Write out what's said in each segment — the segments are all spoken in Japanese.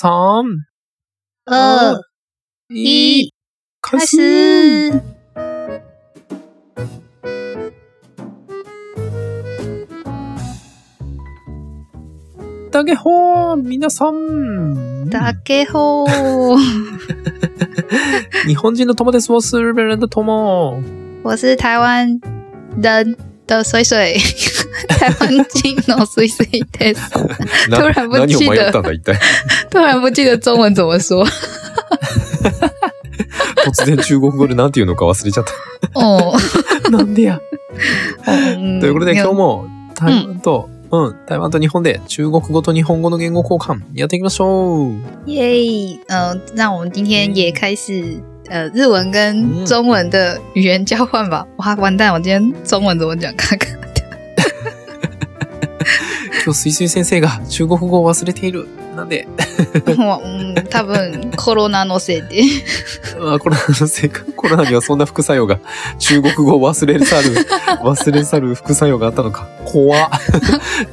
三、二、一，开始。大家好，皆さん。大家好，日本人の友です。我是日本人的友。我是台湾人的水水，台湾金の水水です。な突然不何を記得迷ったんだ、一体？突然不记得中文怎么说。突然中国語で何て言うのか忘れちゃっ哦，た。なんでや。嗯ということで今日もも台湾と、うん、台湾と日本で中国語と日本語の言語交換やっていきましょう。耶，呃，那我们今天也开始呃日文跟中文的语言交换吧。哇，完蛋，我今天中文怎么讲？看看。今日水水先生が中国語を忘れている。なんで？我嗯，多分コロナのせいで。あコロナのせいか。コロナにはそんな副作用が、中国語を忘れ去る、忘れ去る副作用があったのか。怖っ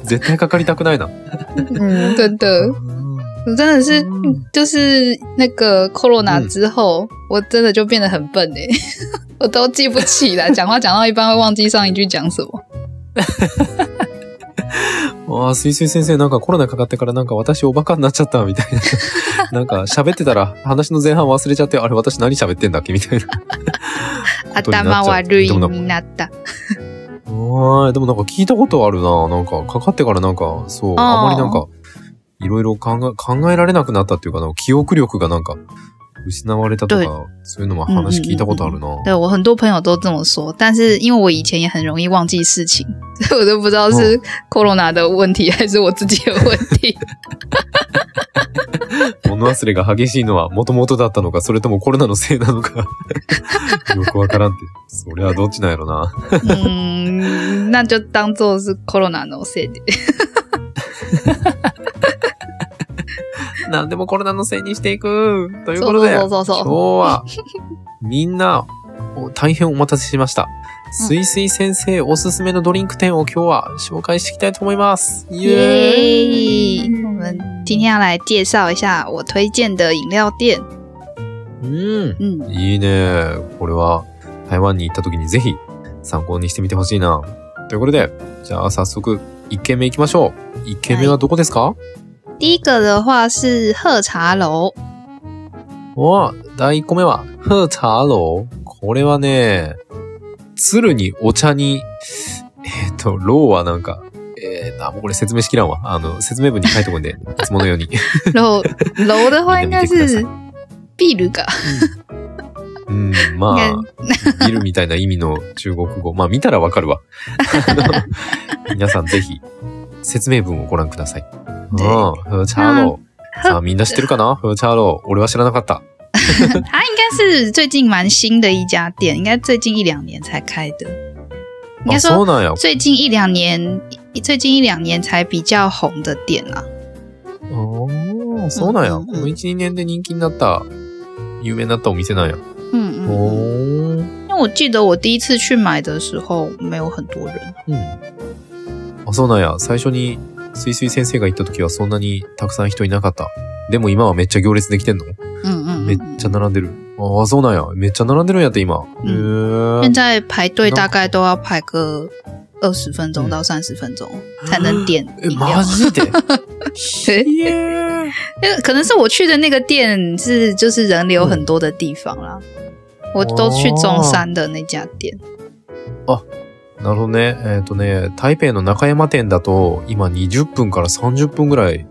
絶対かかりたくないな。嗯，真的。我真的是嗯，就是那个 corona 之后，我真的就变得很笨哎、我都记不起来，讲话讲到一半会忘记上一句讲什么。ああ、水水先生なんかコロナかかってからなんか私おバカになっちゃったみたいな。なんか喋ってたら話の前半忘れちゃって、あれ私何喋ってんだっけ？みたいな。頭悪いになった。はい。でもなんか聞いたことあるな。なんかかかってからなんか、そう、あまりなんか、いろいろ考え、られなくなったっていうかな、記憶力がなんか、失われたと对か、そういうのも話聞いたことあるな。对我很多朋友都这么说，但是因为我以前也很容易忘记事情，所以我都不知道是 corona 的问题还是我自己的问题。物忘れが激しいのは元々だったのか、それともコロナのせいなのか、よくわからんって。それはどっちなんやろな。嗯，那就当做是 corona のせいで。なんでもコロナのせいにしていく。ということで、そうそうそう今日は、みんな、お大変お待たせしました。すいすい先生おすすめのドリンク店を今日は紹介していきたいと思います。イエーイ耶！我们今天要来介绍一下我推荐的饮料店。うん。嗯，いいね。これは台湾に行った時にぜひ参考にしてみてほしいな。ということで、じゃあ早速1軒目行きましょう。1軒目はどこですか、第一个的话是喝茶楼，お第1個目は、喝茶楼。これはね、鶴にお茶に、えっ、と、楼はなんか、えー、あ、もうこれ説明しきらんわ。あの、説明文に書いておくんで、いつものように。楼楼的话应该是秘鲁か。うん、まあ、ビルみたいな意味の中国語。まあ、見たらわかるわ。皆さんぜひ、説明文をご覧ください。うん、喝茶楼。さあ、みんな知ってるかな？喝茶楼。俺は知らなかった。它应该是最近蛮新的一家店，应该最近一两年才开的。应该说。最近一两年，最近一两年才比较红的店啊。おーそうなんや。この1、2年で人気になった、有名になったお店なんや。嗯嗯嗯，おー。因为我记得我第一次去买的时候没有很多人。うん。あ、そうなんや。最初に、すいすい先生が行った時はそんなにたくさん人いなかった。でも今はめっちゃ行列できてんの？嗯嗯めっちゃ並んでる。ああ、そうなんや。めっちゃ並んでるんやって、今。へ现え。在排队大概都要排个二十分钟到三十分钟才能点え、マ。ジで？え。因为可能是我去的那个店是就是人流很多的地方啦，我都去中山的那家店。なるほどね。えっ、とね、台北の中山店だと、今20分から30分ぐらい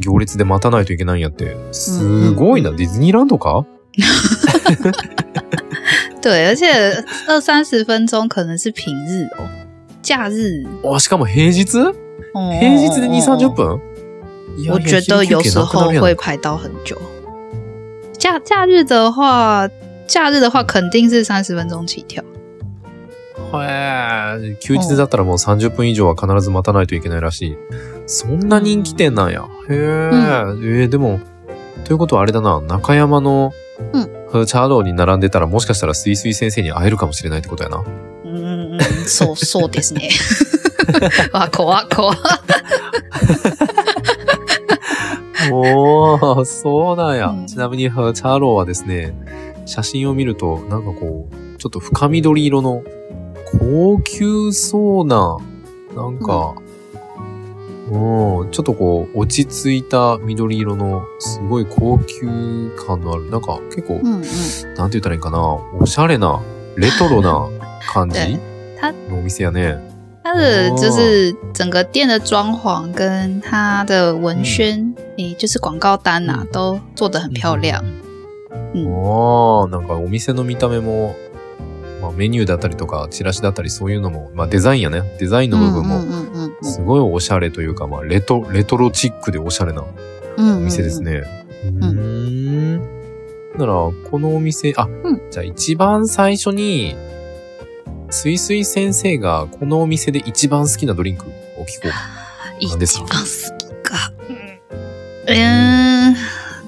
行列で待たないといけないんやって。すごいな。ディズニーランドか？对，而且二三十分钟可能是平日哦，假日。あ、しかも平日？哦平日で2、30分？いや我觉得有时候会排到很久。假假日的话，假日的话肯定是三十分钟起跳。へえ、休日だったらもう30分以上は必ず待たないといけないらしい。そんな人気店なんや。へえ、えーでも、ということはあれだな、中山の、うチャーローに並んでたらもしかしたらスイスイ先生に会えるかもしれないってことやな。嗯嗯，そうそうですね。わ怖っ怖っ。おー、そうなんや。うんちなみに、ハチャローはですね、写真を見ると、なんかこう、ちょっと深緑色の、高級そうな、なんか、うん、ちょっとこう、落ち着いた緑色の、すごい高級感のある、なんか結構、嗯嗯，なんて言ったらいいかな、おしゃれな、レトロな感じ のお店やね。它的哦就是整个店的装潢跟它的文宣，诶、就是广告单呐、嗯都做得很漂亮。嗯。なんかお店の見た目も、まあメニューだったりとか、チラシだったりそういうのも、まあデザインやね。デザインの部分も、すごいおしゃれというか、まあレト、レトロチックでおしゃれな嗯お店です。ね。うーん。なら、このお店、あ、うんじゃあ一番最初に、すいすい先生がこのお店で一番好きなドリンクを聞こう。一何ですか？番好きか。嗯，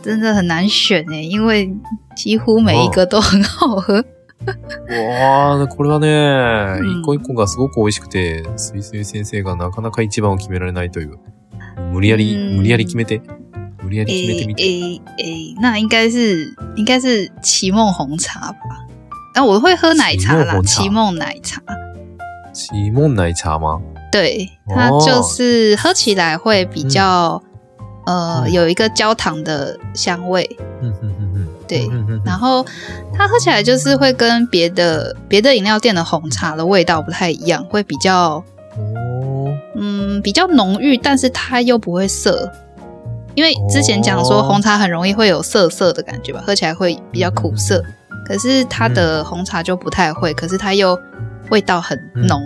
真的很难选诶，因为几乎每一个都很好喝。わあ、これはね、うん一個一個がすごく美味しくて、すいすい先生がなかなか一番を決められないという。無理やり、うん無理やり決めて。無理やり決めて诶みて。诶诶，那应该是应该是奇梦红茶吧？啊，我会喝奶茶啦，奇奇梦奶茶。シモンナイチャーマン。对，它哦就是喝起来会比较、呃嗯有一个焦糖的香味，うんうんうんうん对うんうんうん然后它喝起来就是会跟别的别的饮料店的红茶的味道不太一样，会比较おー嗯比较浓郁，但是它又不会涩。因为之前讲说哦红茶很容易会有涩涩的感觉吧，喝起来会比较苦涩，可是它的红茶就不太会，可是它又味道很浓，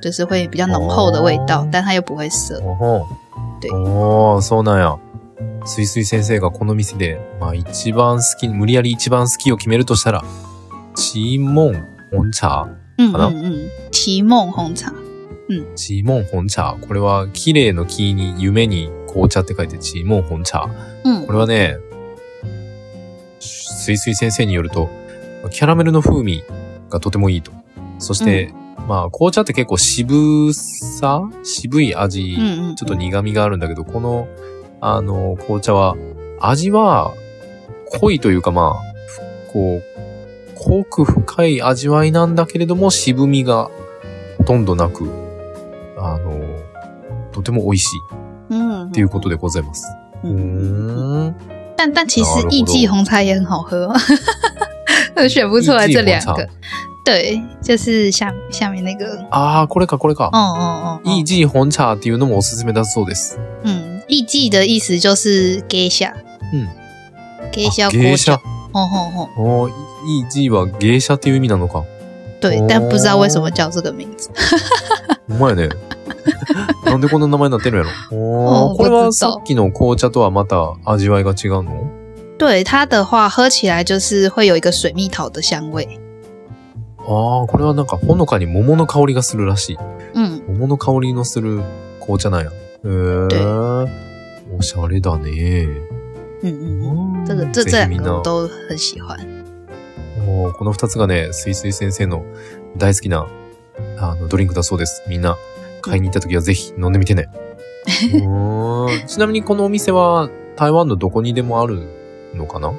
就是会比较浓厚的味道，哦但它又不会涩。おほ对おーそうなんや。 すいすい先生がこの店で、まあ一番好き、無理やり一番好きを決めるとしたら、チーモン本茶嗯好的嗯嗯，奇梦红茶，チーモン本茶。これは、綺麗の木に夢に紅茶って書いて、チーモン本茶。嗯これはね、すいすい先生によると、キャラメルの風味がとてもいいと。そして、まあ、紅茶って結構渋さ渋い味、ちょっと苦味があるんだけど、この、あの、紅茶は、味は濃いというかまあ、こう、濃く深い味わいなんだけれども、渋みがほとんどなく、あの、とても美味しい嗯っていうことでございます。う嗯。但但其实なるほど艺伎红茶也很好喝，我选不出来这两个。对，就是下下面那个，ああ、これか、これか。哦哦哦，イージー本茶っていうのもおすすめだそうです。嗯，艺伎的意思就是は芸者？っていう意味なのか。对哦，但不知道为什么叫这个名字。お前ね。なんでこんな名前になってるんやろ？おこれはさっきの紅茶とはまた味わいが違うの？对它的话，喝起来就是会有一个水蜜桃的香味。ああ、これはなんかほのかに桃の香りがするらしい。嗯，桃の香りのする紅茶なんや。へー。おしゃれだね。嗯嗯嗯，这个うん这这两个我都很喜欢。もうこの二つがね、すいすい先生の大好きなあのドリンクだそうです。みんな買いに行った時はぜひ飲んでみてね。ちなみにこのお店は台湾のどこにでもあるのかな？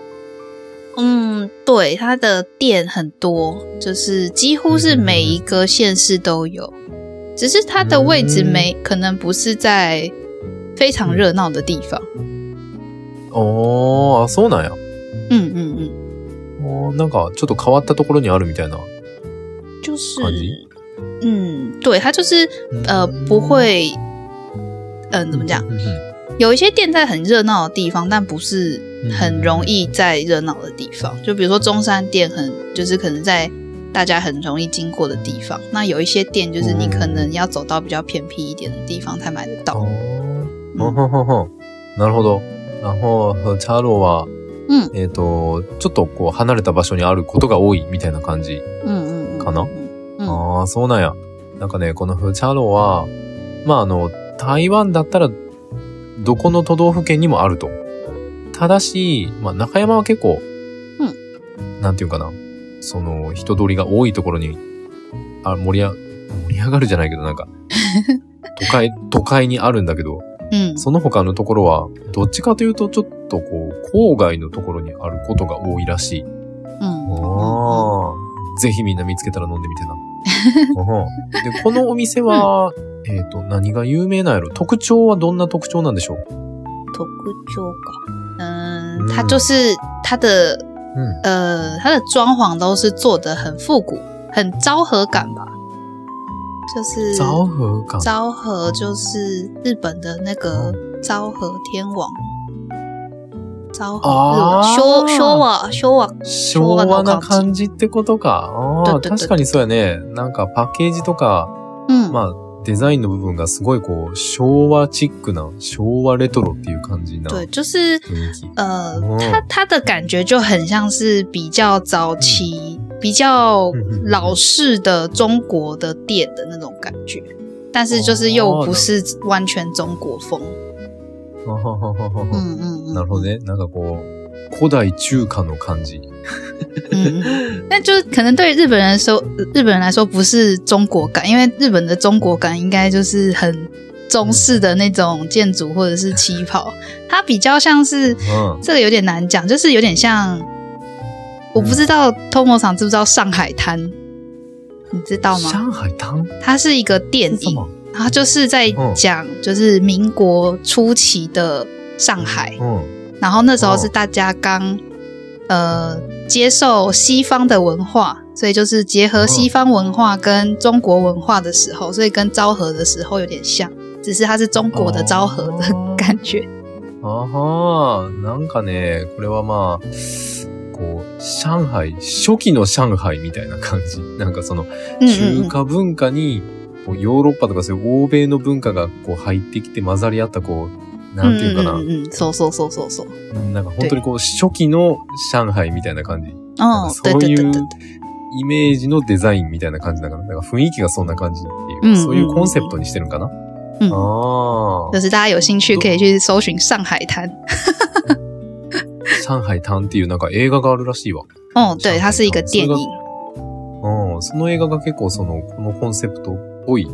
嗯，对，它的店很多，就是几乎是每一个县市都有，只是它的位置没、可能不是在非常热闹的地方。ああ、そうなんや。嗯嗯嗯，あーなんかちょっと変わったところにあるみたいな就是感じ。嗯，对，它就是呃不会，嗯、怎么讲？うんうん有一些店在很热闹的地方，但不是很容易在热闹的地方。就比如说中山店很，就是可能在 大家很容易经过的地方。那有一些店就是你可能要走到比较偏僻一点的地方才买得あ到。ーほんほんほんほんなるほど。然後、チャーローは、嗯えっ、と、ちょっとこう離れた場所にあることが多いみたいな感じ。かな？嗯ああ、そうなんや。なんかね、このフチャロは、まああの、台湾だったら、どこの都道府県にもあると。ただし、まあ中山は結構、なんていうかな、その、人通りが多いところに、あ、盛りあ、盛り上がるじゃないけど、なんか、都会、都会にあるんだけど、嗯その他のところは、どっちかというとちょっとこう、郊外のところにあることが多いらしい。うん。ああ、ぜひみんな見つけたら飲んでみてな。うんで、このお店は、えっ、と、何が有名なんやろ？特徴はどんな特徴なんでしょう？特徴か。嗯嗯，它就是它的うん。呃，它的装潢都是做的很复古，很昭和感吧。就是昭和感。昭和就是日本的那个昭和天王，昭和あー修修瓦修瓦，昭和な感じってことか。ああ、だだだ確かにそうやね。なんかパッケージとか、嗯，まあ、 デザインの部分がすごいこう、昭和チックな、昭和レトロっていう感じな对，就是雰囲気。呃，哦它它的感觉就很像是比较早期、比较老式的中国的店的那种感觉，但是就是又哦不是完全中国风。ははははは嗯嗯嗯なるほどね。なんかこう、古代中華の感じ。嗯嗯，那就是可能对日本人说，日本人来说不是中国感，因为日本的中国感应该就是很中式的那种建筑或者是旗袍，它比较像是うん。这个有点难讲，就是有点像，我不知道 Tomo 厂知不知道上海滩，你知道吗？上海滩它是一个电影，是什么然后就是在讲就是民国初期的上海，うん。 然后那时候是大家刚呃接受西方的文化，所以就是结合西方文化跟中国文化的时候，所以跟昭和的时候有点像，只是它是中国的昭和的感觉。あはーなんかね、これはまあ、こう、上海、初期の上海みたいな感じ。なんかその、嗯中華文化に、こうヨーロッパとかそういう欧米の文化がこう入ってきて混ざり合ったこう、 なんていうかな。嗯嗯嗯，そうそうそうそうそう。うんなんか本当にこう、初期の上海みたいな感じ。哦，そ对ういうイメージのデザインみたいな感じだから、なんか雰囲気がそんな感じっていう、うんそういうコンセプトにしてるんかな？うんあ就是大家有兴趣可以去搜寻上海滩。あ、上海滩っていうなんか映画があるらしいわ。哦，对，它是一个电影。うん、その映画が結構その、このコンセプトっぽい、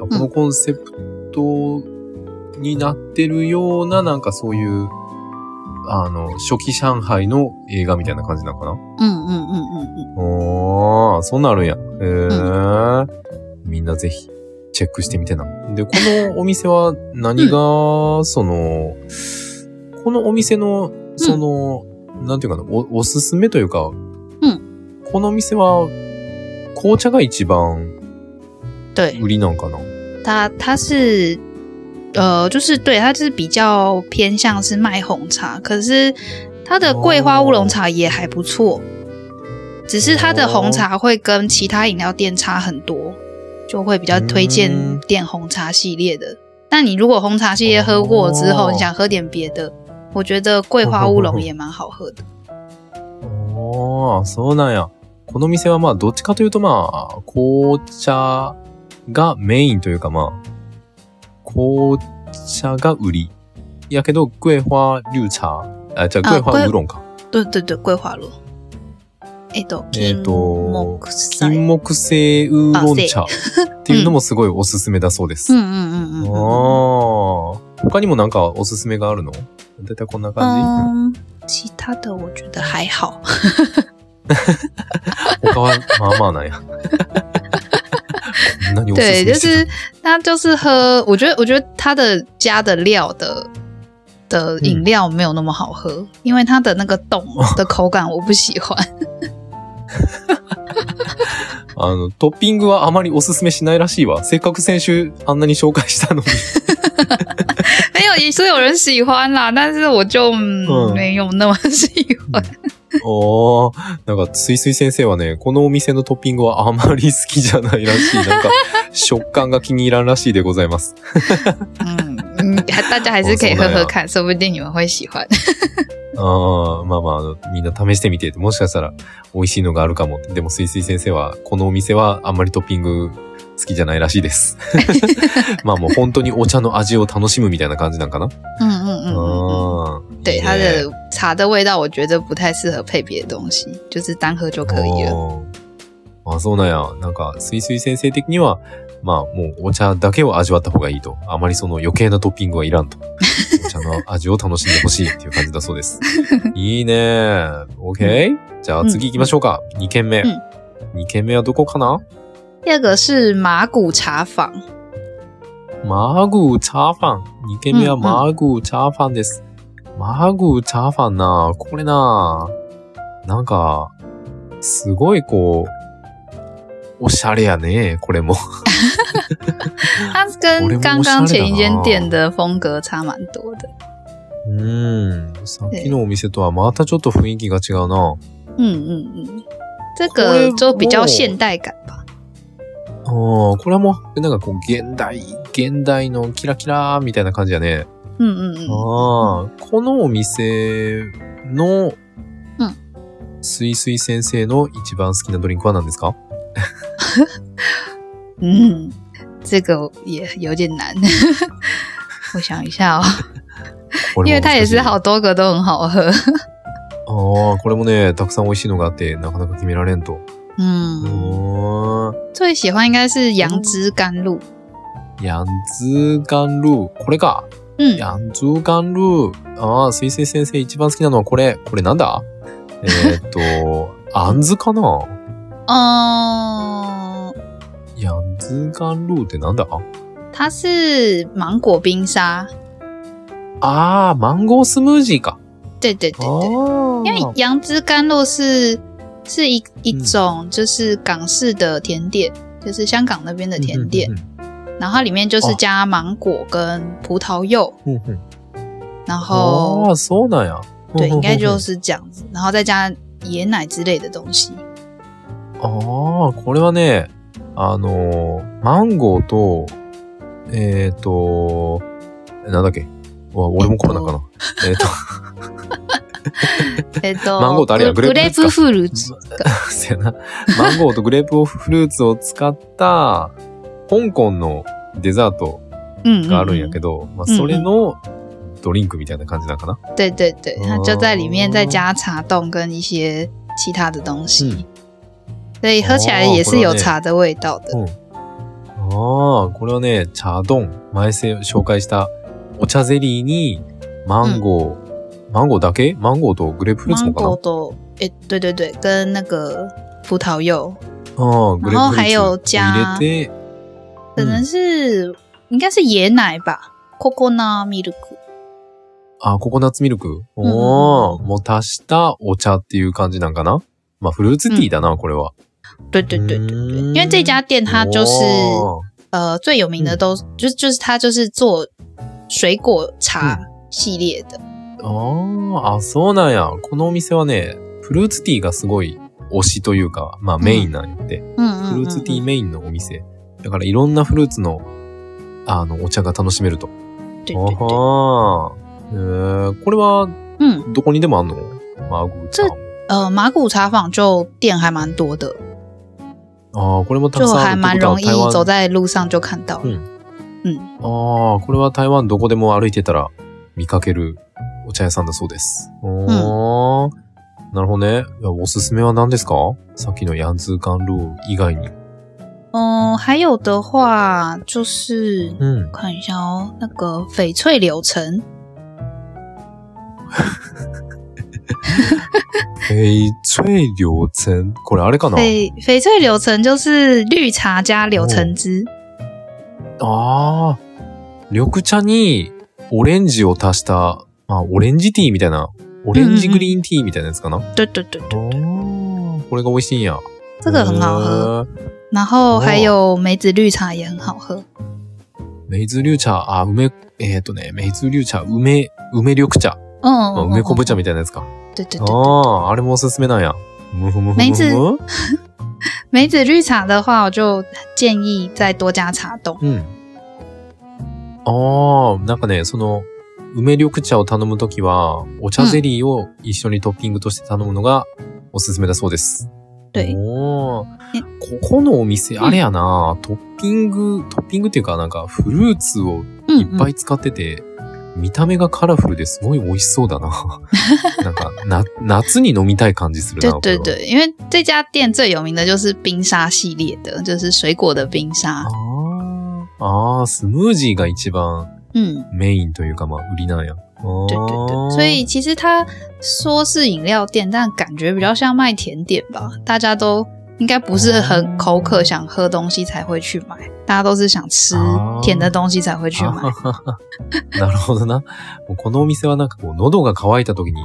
あこのコンセプトになってるような、なんかそういう、あの、初期上海の映画みたいな感じなのかな？嗯嗯嗯嗯嗯，おー、そんなるんや。へー。みんなぜひ、チェックしてみてな。で、このお店は何が、その、このお店の、その、なんていうかな、お、おすすめというか、うん。このお店は、紅茶が一番对，売りなんかな？它它是呃，就是对，它就是比较偏向是卖红茶，可是它的桂花乌龙茶也还不错，只是它的红茶会跟其他饮料店差很多，就会比较推荐嗯点红茶系列的。但你如果红茶系列喝过之后，哦你想喝点别的，我觉得桂花乌龙也蛮好喝的。おー、そうなんや。この店はまあ、どっちかというとまあ、紅茶がメインというかまあ、 紅茶が売り。やけど、桂花绿茶、あ、じゃあ、桂花ウーロンか。对对对，桂花露。えっと、えっと木犀金木犀ウーロン茶 っていうのもすごいおすすめだそうです。嗯嗯嗯嗯あ嗯。ー他にもなんかおすすめがあるの？だいたいこんな感嗯，其他的我觉得还好。じ 他はまあまあなんや。对，就是他就是喝，我觉得我觉得他的加的料的的饮料没有那么好喝，因为它的那个冻的口感我不喜欢。あの、トッピングはあまりおすすめしないらしいわ。せっかく先週あんなに紹介したのに。没有，也是有人喜欢啦，但是我就、嗯嗯没有那么喜欢。おー、なんか、すいすい先生はね、このお店のトッピングはあまり好きじゃないらしい。なんか、食感が気に入らんらしいでございます。嗯大家还是可以喝喝看，说不定你们会喜欢。あ あ、まあまあみんな試してみて、もしかしたら美味しいのがあるかも。でも、すいすい先生は、このお店はあんまりトッピング好きじゃないらしいです。まあもう本当にお茶の味を楽しむみたいな感じなんかな。嗯嗯嗯嗯嗯，ああ。对，它的茶的味道我觉得不太适合配别的东西，就是单喝就可以了。あ、そうなんや。なんか、すいすい先生的には、まあもうお茶だけを味わった方がいいと。あまりその余計なトッピングはいらんと。お茶の味を楽しんでほしいっていう感じだそうです。いいね OK? じゃあ次行きましょうか。2軒目。うん2軒目はどこかな？第二个是马古茶坊，マグチャーファン。2軒目はマグチャーファンです。マグチャーファンな、これな、なんか、すごいこう、おしゃれやね、これも。它跟刚刚前一间店的风格差蛮多的。うん。さっきのお店とはまたちょっと雰囲気が違うな。嗯嗯嗯，这个就比较现代感吧。ああ、これはもう、なんかこう、現代、現代のキラキラみたいな感じやね。嗯嗯嗯，ああ、このお店の、うんすいすい先生の一番好きなドリンクは何ですか？嗯，这个也有点难。我想一下哦，因为它也是好多个都很好喝。ああ、これもね、たくさん美味しいのがあって、なかなか決められんと。嗯，うーん。最喜欢应该是杨枝甘露。ヤンズガンルー。これか。嗯，ヤンズガンルー。ああ、水星先生一番好きなのはこれ。これなんだ？えーっと、あんずかな？嗯，ヤンズガンルーってなんだ？它是芒果冰沙。ああ、マンゴースムージーか。对对对对，あ因为杨枝甘露是是一一种就是港式的甜点，就是香港那边的甜点，然后它里面就是加芒果跟葡萄柚，うんうん。然あ后あ、そうなんや。对，应该うんうんうん就是这样子，然后再加椰奶之类的东西。ああ、これはね、あのー、マンゴーと、えっ、と、なんだっけわ俺もコロナかな。えっと、 えっと、マンゴーとあれやググレープフルーツかグレープフルーツ。せやな。マンゴーとグレープフルーツを使った、香港のデザート嗯があるんやけど、まあ、それのドリンクみたいな感じなんかな？对对对，它哦就在里面再加茶冻跟一些其他的东西，所以喝起来也是有茶的味道的。うん。ああ、これはね、茶丼。前せ紹介したお茶ゼリーに、マンゴー、ゴーだけ？マンゴーとグレープフルーツ芒もかな？果都，诶，对对对，跟那个葡萄柚，ああ、グレープフル然后还有ーツを入れて、可能是、应该是椰奶吧，coconut milk。あ、ココナッツミルク。おー、もう足したお茶っていう感じなんかな？まあ、フルーツティーだな、これは。对对对对。对，嗯因为这家店它就是呃最有名的都、就就是它就是做水果茶系列的。あーあ、そうなんや。このお店はね、フルーツティーがすごい推しというか、まあメインなんやって。フルーツティー嗯メインのお店。だからいろんなフルーツの、あの、お茶が楽しめると。嗯，对对对，あーえー、これは嗯，どこにでもあんの？マーグー茶も。呃，马古茶坊就店还蛮多的，ああ、これもた就くさんあ还蛮るってことは容易台湾走在路上就看到了。嗯嗯ああ、これは台湾どこでも歩いてたら見かけるお茶屋さんだそうです。おー、なるほどね。おすすめは何ですか？さっきのヤンズーカンルー以外に。嗯、还有的话就是うん。看一下哦，那个翡翠柳橙，翡翠柳橙？これあれかな？翡翡翠柳橙就是绿茶加柳橙汁。ああ、緑茶にオレンジを足した、まあ、オレンジティーみたいな、オレンジグリーンティーみたいなやつかな？对对对对，おーこれが美味しいんや。这个很好喝。喝。然后还有梅子绿茶也很好喝。メイズリュウ茶、あ、梅、えっ、とね、メイズリュウ茶、梅、梅緑茶。嗯，まあ、梅昆布茶みたいなやつか。对对对，ああ、あれもおすすめなんや。梅子む。梅子绿茶的话，我就建议再多加茶冻。うん。ああ、なんかね、その、梅緑茶を頼むときは、お茶ゼリーを一緒にトッピングとして頼むのがおすすめだそうです。对，おここのお店、あれやな、トッピング、トッピングっていうかなんかフルーツをいっぱい使ってて、見た目がカラフルですごい美味しそうだな。なんか、な、夏に飲みたい感じするな。对对对，因为这家店最有名的就是冰沙系列的，就是水果的冰沙。あああ、スムージーが一番嗯，メインというか、まあ、売りなんや。哦对对对，所以其实它说是饮料店，但感觉比较像卖甜点吧。大家都应该不是很口渴想喝东西才会去买，大家都是想吃甜的东西才会去买。なるほどな。このお店はなんかこう、喉が渇いた時に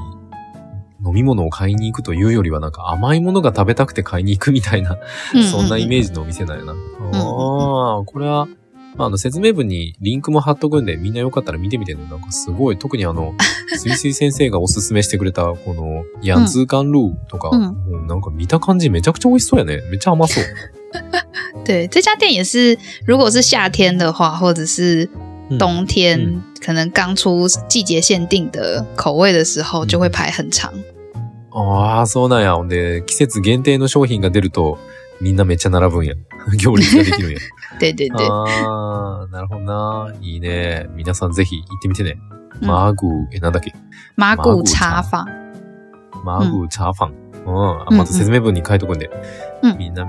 飲み物を買いに行くというよりはなんか甘いものが食べたくて買いに行くみたいな、嗯そんなイメ嗯ージのお店なんやな。ああ、これは、まあ、あの、説明文にリンクも貼っとくんで、みんなよかったら見てみてね。なんかすごい、特にあの、スイスイ先生がおすすめしてくれた、この、ヤンツーカンルーとか、うんもうなんか見た感じめちゃくちゃ美味しそうやね。めっちゃ甘そう。对，这家店也是，如果是夏天的话，或者是うん冬天，嗯可能刚出季节限定的口味的时候，就会排很长。ああ、そうなんや。ほんで、季節限定の商品が出ると、みんなめっちゃ並ぶんや。行列ができるんや。对对对，ああ、なるほどな。いいね。皆さんぜひ行ってみてね。うんマーグー、え、なんだっけ？麻麻古古茶茶坊。マーグーチャーファン。うん。あまず説明文に書いとくんで。うんみんな、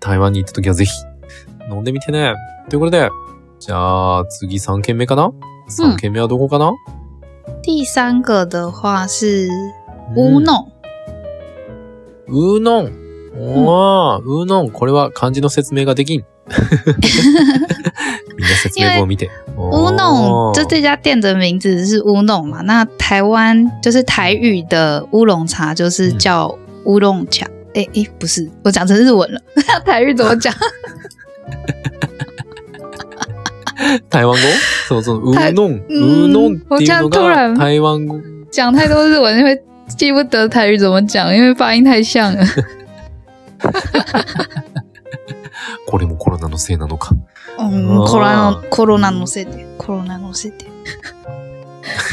台湾に行った時はぜひ、飲んでみてね。ということで、じゃあ、次3軒目かな ?3 軒目はどこかな、第三个的话是乌弄，ウーおー、ウーノン。これは漢字の説明ができん。みんな説明。乌弄，就这家店的名字是乌弄嘛？那台湾就是台语的乌龙茶，就是叫乌龙茶。哎、哎、不是，我讲成日文了。台语怎么讲？台湾語？そうそう、ウ台ーノン。ウうんーノンっていうの我这样突が然台湾語。讲太多日文会记不得台语怎么讲，因为发音太像了。これもコロナのせいなのか。嗯，哦コロナコロナのせいで，コロナのせいで。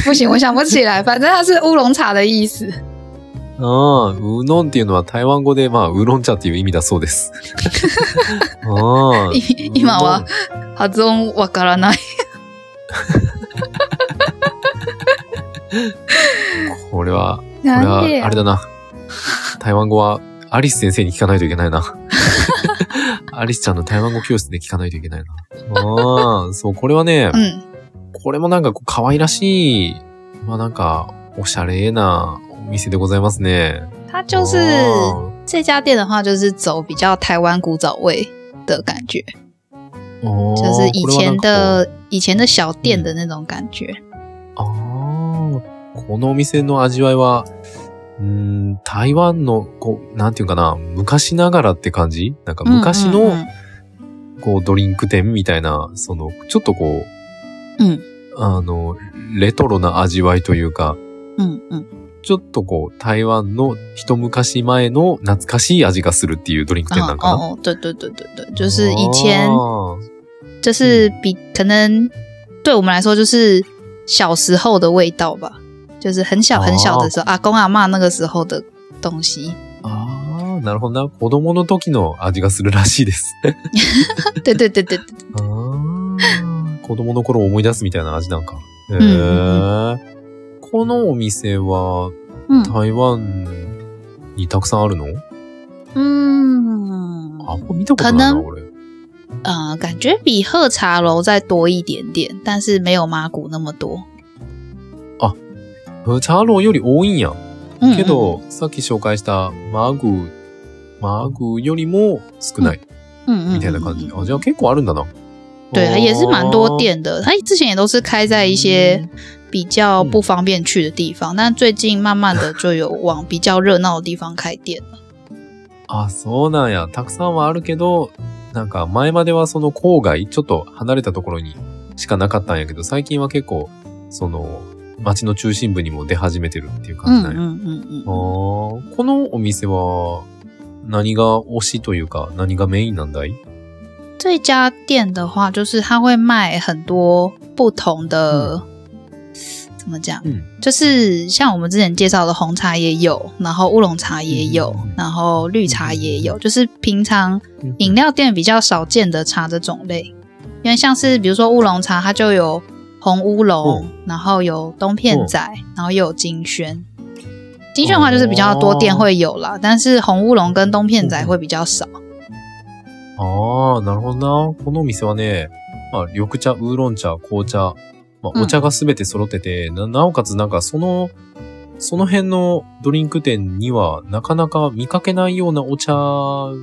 不行，我想不起来。反正它是乌龙茶的意思。ああ、ウーノンっていうのは台湾語で、まあ、ウーロン茶っていう意味だそうです。ああ。い今は発音わからない。これは、これは、あれだな。台湾語は、アリス先生に聞かないといけないな。アリスちゃんの台湾語教室で聞かないといけないな。ああ、そう、これはね、嗯これもなんかこう可愛らしい、まあなんか、おしゃれなお店でございますね。它就是あ这家店的话，就是走比较台湾古早味的感觉，ーあー就是以前的以前的小店的那种感觉。ああ、このお店の味わいは、うーん、台湾の、こう、なんていうかな、昔ながらって感じ？なんか昔の、嗯嗯こう、ドリンク店みたいな、その、ちょっとこう、うん。あの、レトロな味わいというか、嗯嗯ちょっとこう、台湾の一昔前の懐かしい味がするっていうドリンク店なんかな？哦哦，对对对对对，就是以前就是比可能对我们来说就是小时候的味道吧，就是很小很小的时候，阿公阿嬷那个时候的东西。あー、なるほどな。子供の時の味がするらしいです。对对对对对，子供の頃を思い出すみたいな味なんか。へこのお店は嗯台湾にたくさんあるの？嗯，あんま見たことないな、俺。呃，感觉比喝茶楼再多一点点，但是没有麻古那么多。チャーローより多いんや。嗯けど、さっき紹介したマグー、マグーよりも少ない嗯嗯みたいな感じ。嗯嗯あ、じゃあ結構あるんだな。对，它也是蛮多店的。它之前也都是开在一些比较不方便去的地方，但最近慢慢的就有往比较热闹的地方开店了。あ、そうなんや。たくさんはあるけど、なんか前まではその郊外、ちょっと離れたところにしかなかったんやけど、最近は結構、その、街の中心部にも出始めてるっていう感じなんや。嗯嗯嗯あ嗯，ーこのお店は、何が推しというか、何がメインなんだい这家店的话，就是它会卖很多不同的，怎么讲？嗯就是像我们之前介绍的红茶也有，然后乌龙茶也有，嗯嗯嗯然后绿茶也有，就是平常嗯饮料店比较少见的茶的种类。因为像是比如说乌龙茶，它就有 红乌龙，然后有东片仔，然后又有金萱。金萱的话就是比较多店会有啦，但是红乌龙跟东片仔会比较少。ああ、なるほどな。このお店はね、まあ、緑茶、ウーロン茶、紅茶、まあ、うん。お茶がすべて揃ってて、な、なおかつなんかその、その辺のドリンク店にはなかなか見かけないようなお茶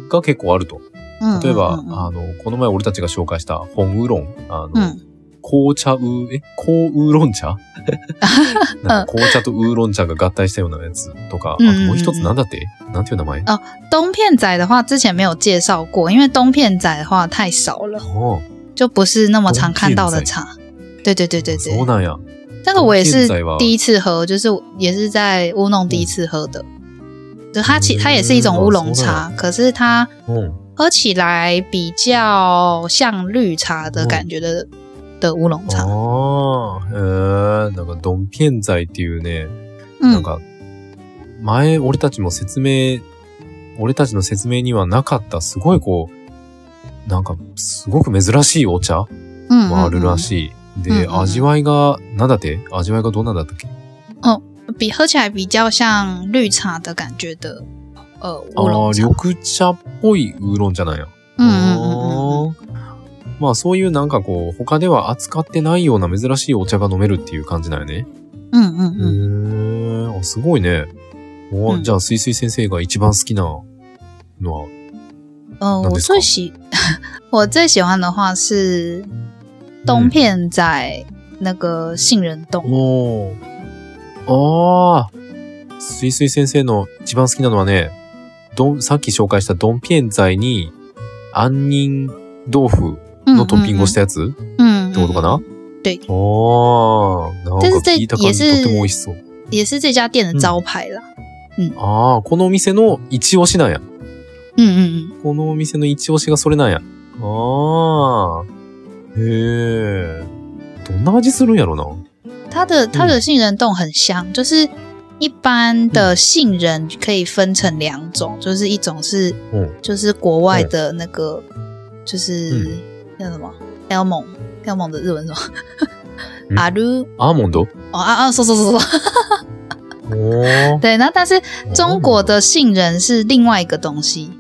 が結構あると。嗯例えば、嗯嗯あの、この前俺たちが紹介した本ウーロン、あの、嗯紅茶ウー、え、紅ウーロン茶？なんか紅茶とウーロン茶が合体したようなやつとか、あともう一つなんだって？なんていう名前？东片仔的话，之前没有介绍过，因为东片仔的话太少了，哦，就不是那么常看到的茶。对对对对对，そうなんや。这个我也是第一次喝，就是也是在乌弄第一次喝的。就它其嗯。它也是一种乌龙哦茶，可是它うん。喝起来比较像绿茶的感觉的的乌龙茶。ああ、へえ、なんかドンピエンザイっていうね、なん嗯か、前俺たちも説明、俺たちの説明にはなかった、すごいこう、なんか、すごく珍しいお茶嗯もあるらい。しい。で、うんうんうん味わいが、なんだって？味わいがどうなんだったっけ？比喝起来比较像绿茶的感觉的呃乌龙茶。緑茶っぽいウーロンじゃないや。嗯嗯嗯嗯あーまあそういうなんかこう、他では扱ってないような珍しいお茶が飲めるっていう感じだよね。嗯嗯嗯へえ、あすごいね。おうんじゃあ、すいすい先生が一番好きなのは、呃，我那得是最喜 我最喜欢的话是东片仔那个杏仁冻。おー。ああ。すいすい先生の一番好きなのはね、どん、さっき紹介したドンピエンザイに、杏仁豆腐のトッピングをしたやつ？嗯，ってことかな？对ああ。なんか聞いた感じとっても美味しそう。也是这家店的招牌啦。ああ、このお店の一押しなんや。嗯嗯嗯，このお店の一押しがそれなんや。ああ。へえ。どんな味するんやろな？它的它的杏仁冻很香，就是一般的杏仁可以分成两种，就是一种是うん。就是国外的那个，就是叫什么？Elmon，Elmon 的日文什么？阿鲁阿蒙多？哦啊啊，说说说说，哦，对，那但是中国的杏仁是另外一个东西，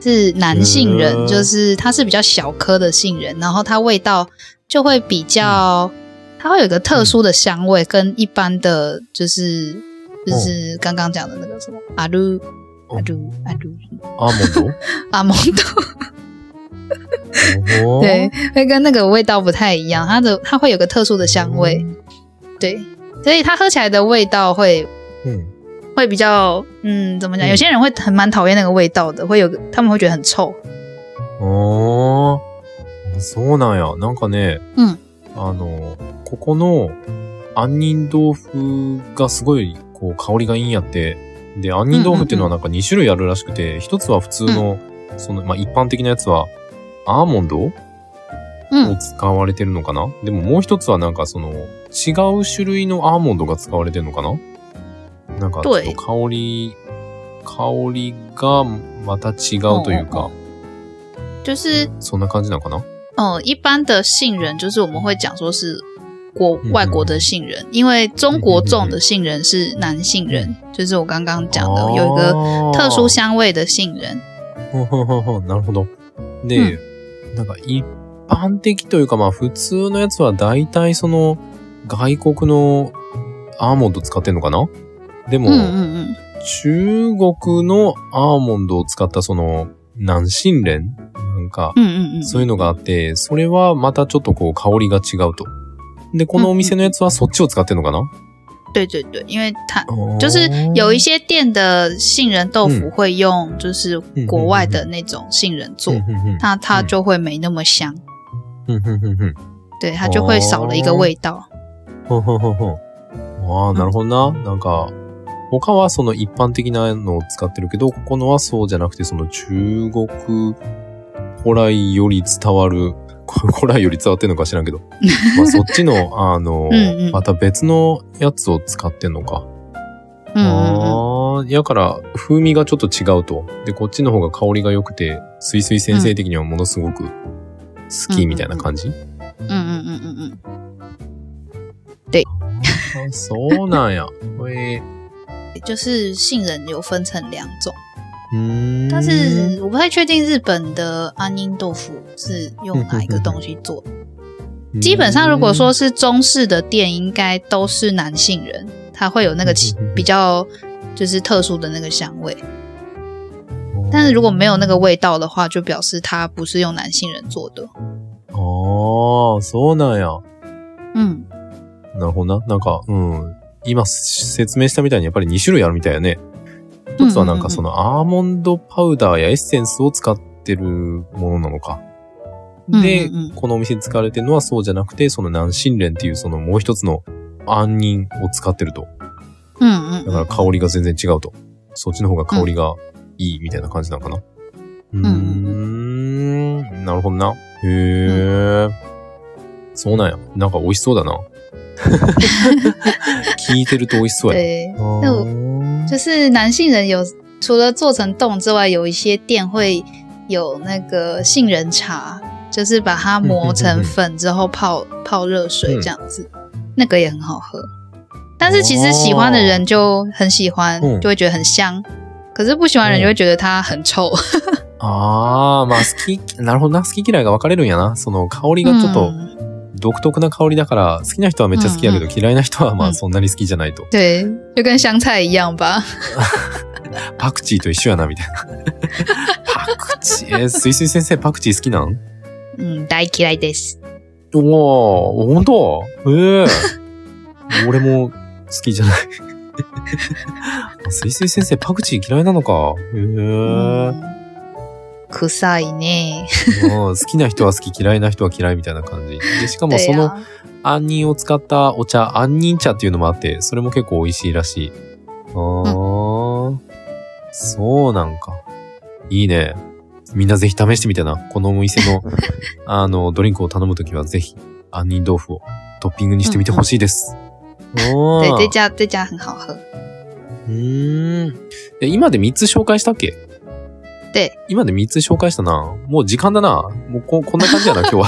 是南杏仁，就是它是比较小颗的杏仁，然后它味道就会比较，它会有一个特殊的香味，跟一般的就是就是刚刚讲的那个什么阿鲁阿鲁阿鲁阿蒙多？阿蒙多。おー对，会跟那个味道不太一样，它的它会有个特殊的香味，对，所以它喝起来的味道会うん。会比较，嗯，怎么讲？嗯有些人会很蛮讨厌那个味道的，会有个他们会觉得很臭。ああ。そうなんや。なんかね、うんあの、ここの杏仁豆腐がすごい、こう、香りがいいんやって。で、杏仁豆腐っていうのはなんか2種類あるらしくて、一つは普通の、その、まあ、一般的なやつは、アーモンド？嗯を使われてるのかな？でももう一つはなんかその、違う種類のアーモンドが使われてるのかな？なんかちょっと香り、香りがまた違うというか、就是そんな感じなのかな？呃，一般的杏仁就是我们会讲说是国嗯外国的杏仁，因为中国种的杏仁是南杏仁，就是我刚刚讲的有一个特殊香味的杏仁。ほほほほなるほど。で、なんか一般的というかまあ普通のやつは大体その外国のアーモンド使ってんのかな？でも、嗯嗯嗯，中国のアーモンドを使ったその南信蓮なんか、そういうのがあって、それはまたちょっとこう香りが違うと。で、このお店のやつはそっちを使ってんのかな、对对对，因为它哦就是有一些店的杏仁豆腐嗯会用就是国外的那种杏仁做，那它就会没那么香，うんうんうんうん对，它就会少了一个味道。ほんほんほんほん。ああ、なるほどな。なんか、他はその一般的なのを使ってるけど、ここのはそうじゃなくて、その中国古来より伝わる、こ 古来より伝わってんのか知らんけど。まあそっちの、あの、うんうんまた別のやつを使ってんのか。嗯嗯ああ、やから風味がちょっと違うと。で、こっちの方が香りが良くて、すいすい先生的にはものすごく好きみたいな感じ、嗯嗯嗯嗯嗯嗯，あそうなんや。え就是杏仁有分成两种，嗯，但是我不太确定日本的安宁豆腐是用哪一个东西做。基本上，如果说是中式的店，应该都是男性人，他会有那个比较就是特殊的那个香味。但是如果没有那个味道的话，就表示它不是用男性人做的。哦，そうなんや。嗯。なるほどな。なんか、うん。今説明したみたいにやっぱり2種類あるみたいやね。 一つはなんかそのアーモンドパウダーやエッセンスを使ってるものなのか。で、うんうんうん、このお店で使われてるのはそうじゃなくて、その南信蓮っていうそのもう一つの杏仁を使ってると。うんだから香りが全然違うと。そっちの方が香りがいいみたいな感じなのかな。うん、うーん、なるほどな。へえ、うん、そうなんや。なんか美味しそうだな。聞いてると美味しそうや。对，那就是男性人有除了做成冻之外，有一些店会有那个杏仁茶，就是把它磨成粉之后泡泡热水这样子，那个也很好喝。但是其实喜欢的人就很喜欢，就会觉得很香。可是不喜欢人就会觉得它很臭。ああ、まあ好き、なるほどな。好き嫌いが分かれるんやな。その香りがちょっと 独特な香りだから、好きな人はめっちゃ好きやけど、嫌いな人はまあそんなに好きじゃないと。对，就跟香菜一样吧。パクチーと一緒やな、みたいな。パクチー、えー、すいすい先生パクチー好きなん？うん、大嫌いです。おー、ほんとええー、俺も好きじゃない。すいすい先生パクチー嫌いなのか。へえー。臭いね。好きな人は好き、嫌いな人は嫌いみたいな感じ。で、しかもその杏仁を使ったお茶、杏仁茶っていうのもあって、それも結構美味しいらしい。あー、うん、そうなんか。いいね。みんなぜひ試してみてな。このお店の、あの、ドリンクを頼むときはぜひ、杏仁豆腐をトッピングにしてみてほしいです。うん、对、这家、这家很好喝。うん。今で3つ紹介したっけ？で、今で3つ紹介したな。もう時間だな。もうここんな感じやな、今日は。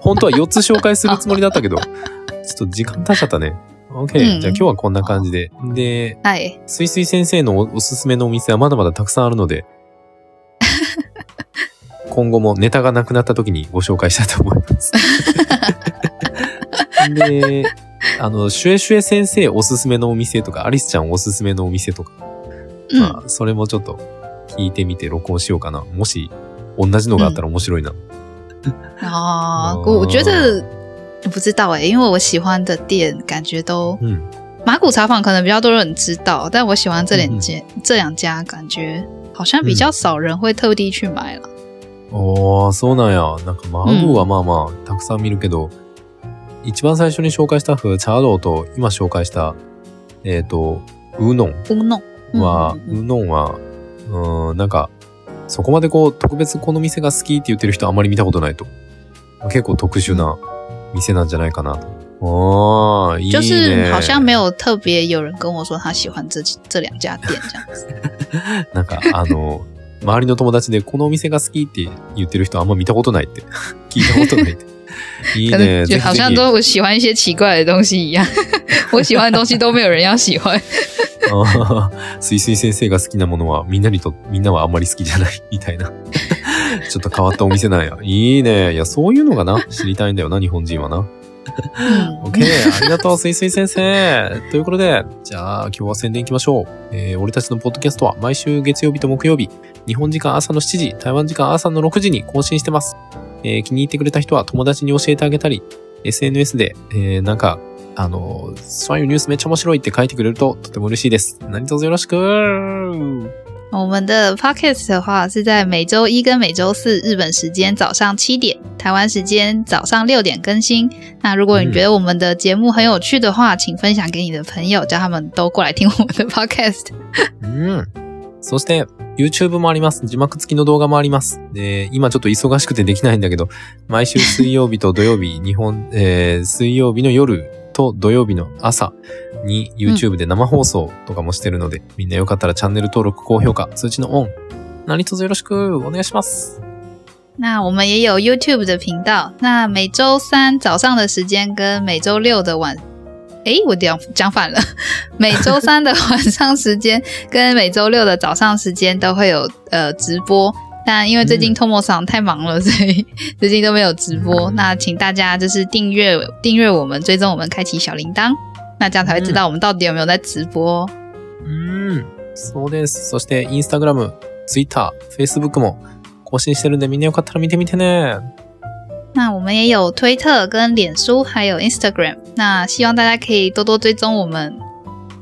本当は4つ紹介するつもりだったけど、ちょっと時間経っちゃったね。OK、うん、じゃあ今日はこんな感じで。で、はい。すいすい先生のおすすめのお店はまだまだたくさんあるので、今後もネタがなくなった時にご紹介したいと思います。で、あの、シュエシュエ先生おすすめのお店とか、アリスちゃんおすすめのお店とか、うん、まあ、それもちょっと聞いてみて録音しようかな。もし、同じのがあったら面白いな。啊、嗯，我觉得不知道哎、欸，因为我喜欢的店感觉都，嗯，马古茶坊可能比较多人知道，但我喜欢这两间、嗯、这两家，感觉好像比较少人会特地去买了。おー、そうなんや。なんかマグはまあまあ、たくさん見るけど、一番最初に紹介したフチャーローと今紹介した、えっ、ー、と、ウーノンウーノンは、ウーノンはうん、なんか、そこまでこう、特別この店が好きって言ってる人あんまり見たことないと。結構特殊な店なんじゃないかなと。哦，就是好像没有特别有人跟我说他喜欢这这两家店这样子。なんかあの周りの友達でこのお店が好きって言ってる人あんま見たことないって 聞いたことないって。いいね。就好像都我喜欢一些奇怪的东西一样，我喜欢的东西都没有人要喜欢。ああ、すいすい先生が好きなものはみんなにと、みんなはあんまり好きじゃない みたいな。ちょっと変わったお店なんや。いいね。いや、そういうのがな、知りたいんだよな、日本人はな。OK。ありがとう、すいすい先生。ということで、じゃあ今日は宣伝行きましょう。えー、俺たちのポッドキャストは毎週月曜日と木曜日、日本時間朝の7時、台湾時間朝の6時に更新してます。えー、気に入ってくれた人は友達に教えてあげたり、SNS で、えー、なんかあの、そういうニュースめっちゃ面白いって書いてくれるととても嬉しいです。何卒よろしく我们的 podcast 的话是在每周一跟每周四日本时间早上七点，台湾时间早上六点更新。那如果你觉得我们的节目很有趣的话，请分享给你的朋友，叫他们都过来听我们的 podcast。うん。そして YouTube もあります。字幕付きの動画もあります。で、今ちょっと忙しくてできないんだけど、毎週水曜日と土曜日、日本、えー、水曜日の夜と土曜日の朝に YouTube で生放送とかもしてるので、うん、みんなよかったらチャンネル登録、高評価、通知のオン、何卒よろしくお願いします。那我们也有 YouTube 的频道，那每周三早上的时间跟每周六的晚诶，我讲讲反了，每周三的晚上时间跟每周六的早上时间都会有呃直播。但因为最近 Tomo 桑太忙了，所以最近都没有直播。那请大家就是订阅订阅我们，追踪我们，开启小铃铛，那这样才会知道我们到底有没有在直播。嗯，そうです。そしてインスタグラム、ツイッター、フェイスブックも更新してるんでみんなよかったら見てみてね。那我们也有推特跟脸书，还有 Instagram。那希望大家可以多多追踪我们，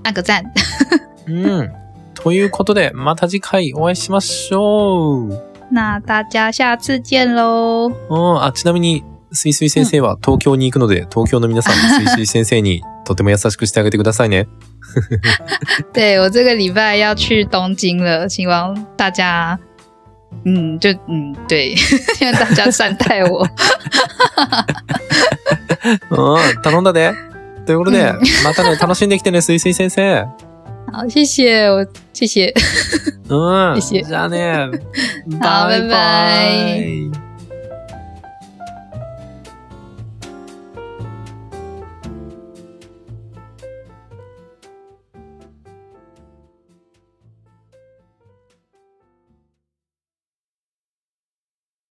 按个赞。嗯，ということでまた次回お会いしましょう。 那大家下次见喽。うん、あ、ちなみに、すいすい先生は東京に行くので、東京の皆さん、すいすい先生にとても優しくしてあげてくださいね。对我这个礼拜要去东京了，希望大家，嗯，就嗯，对，希望大家善待我。うん、頼んだで。ということで、またね、楽しんできてね、すいすい先生。好，谢谢我，谢谢。嗯，谢谢。じゃあね、好，拜拜。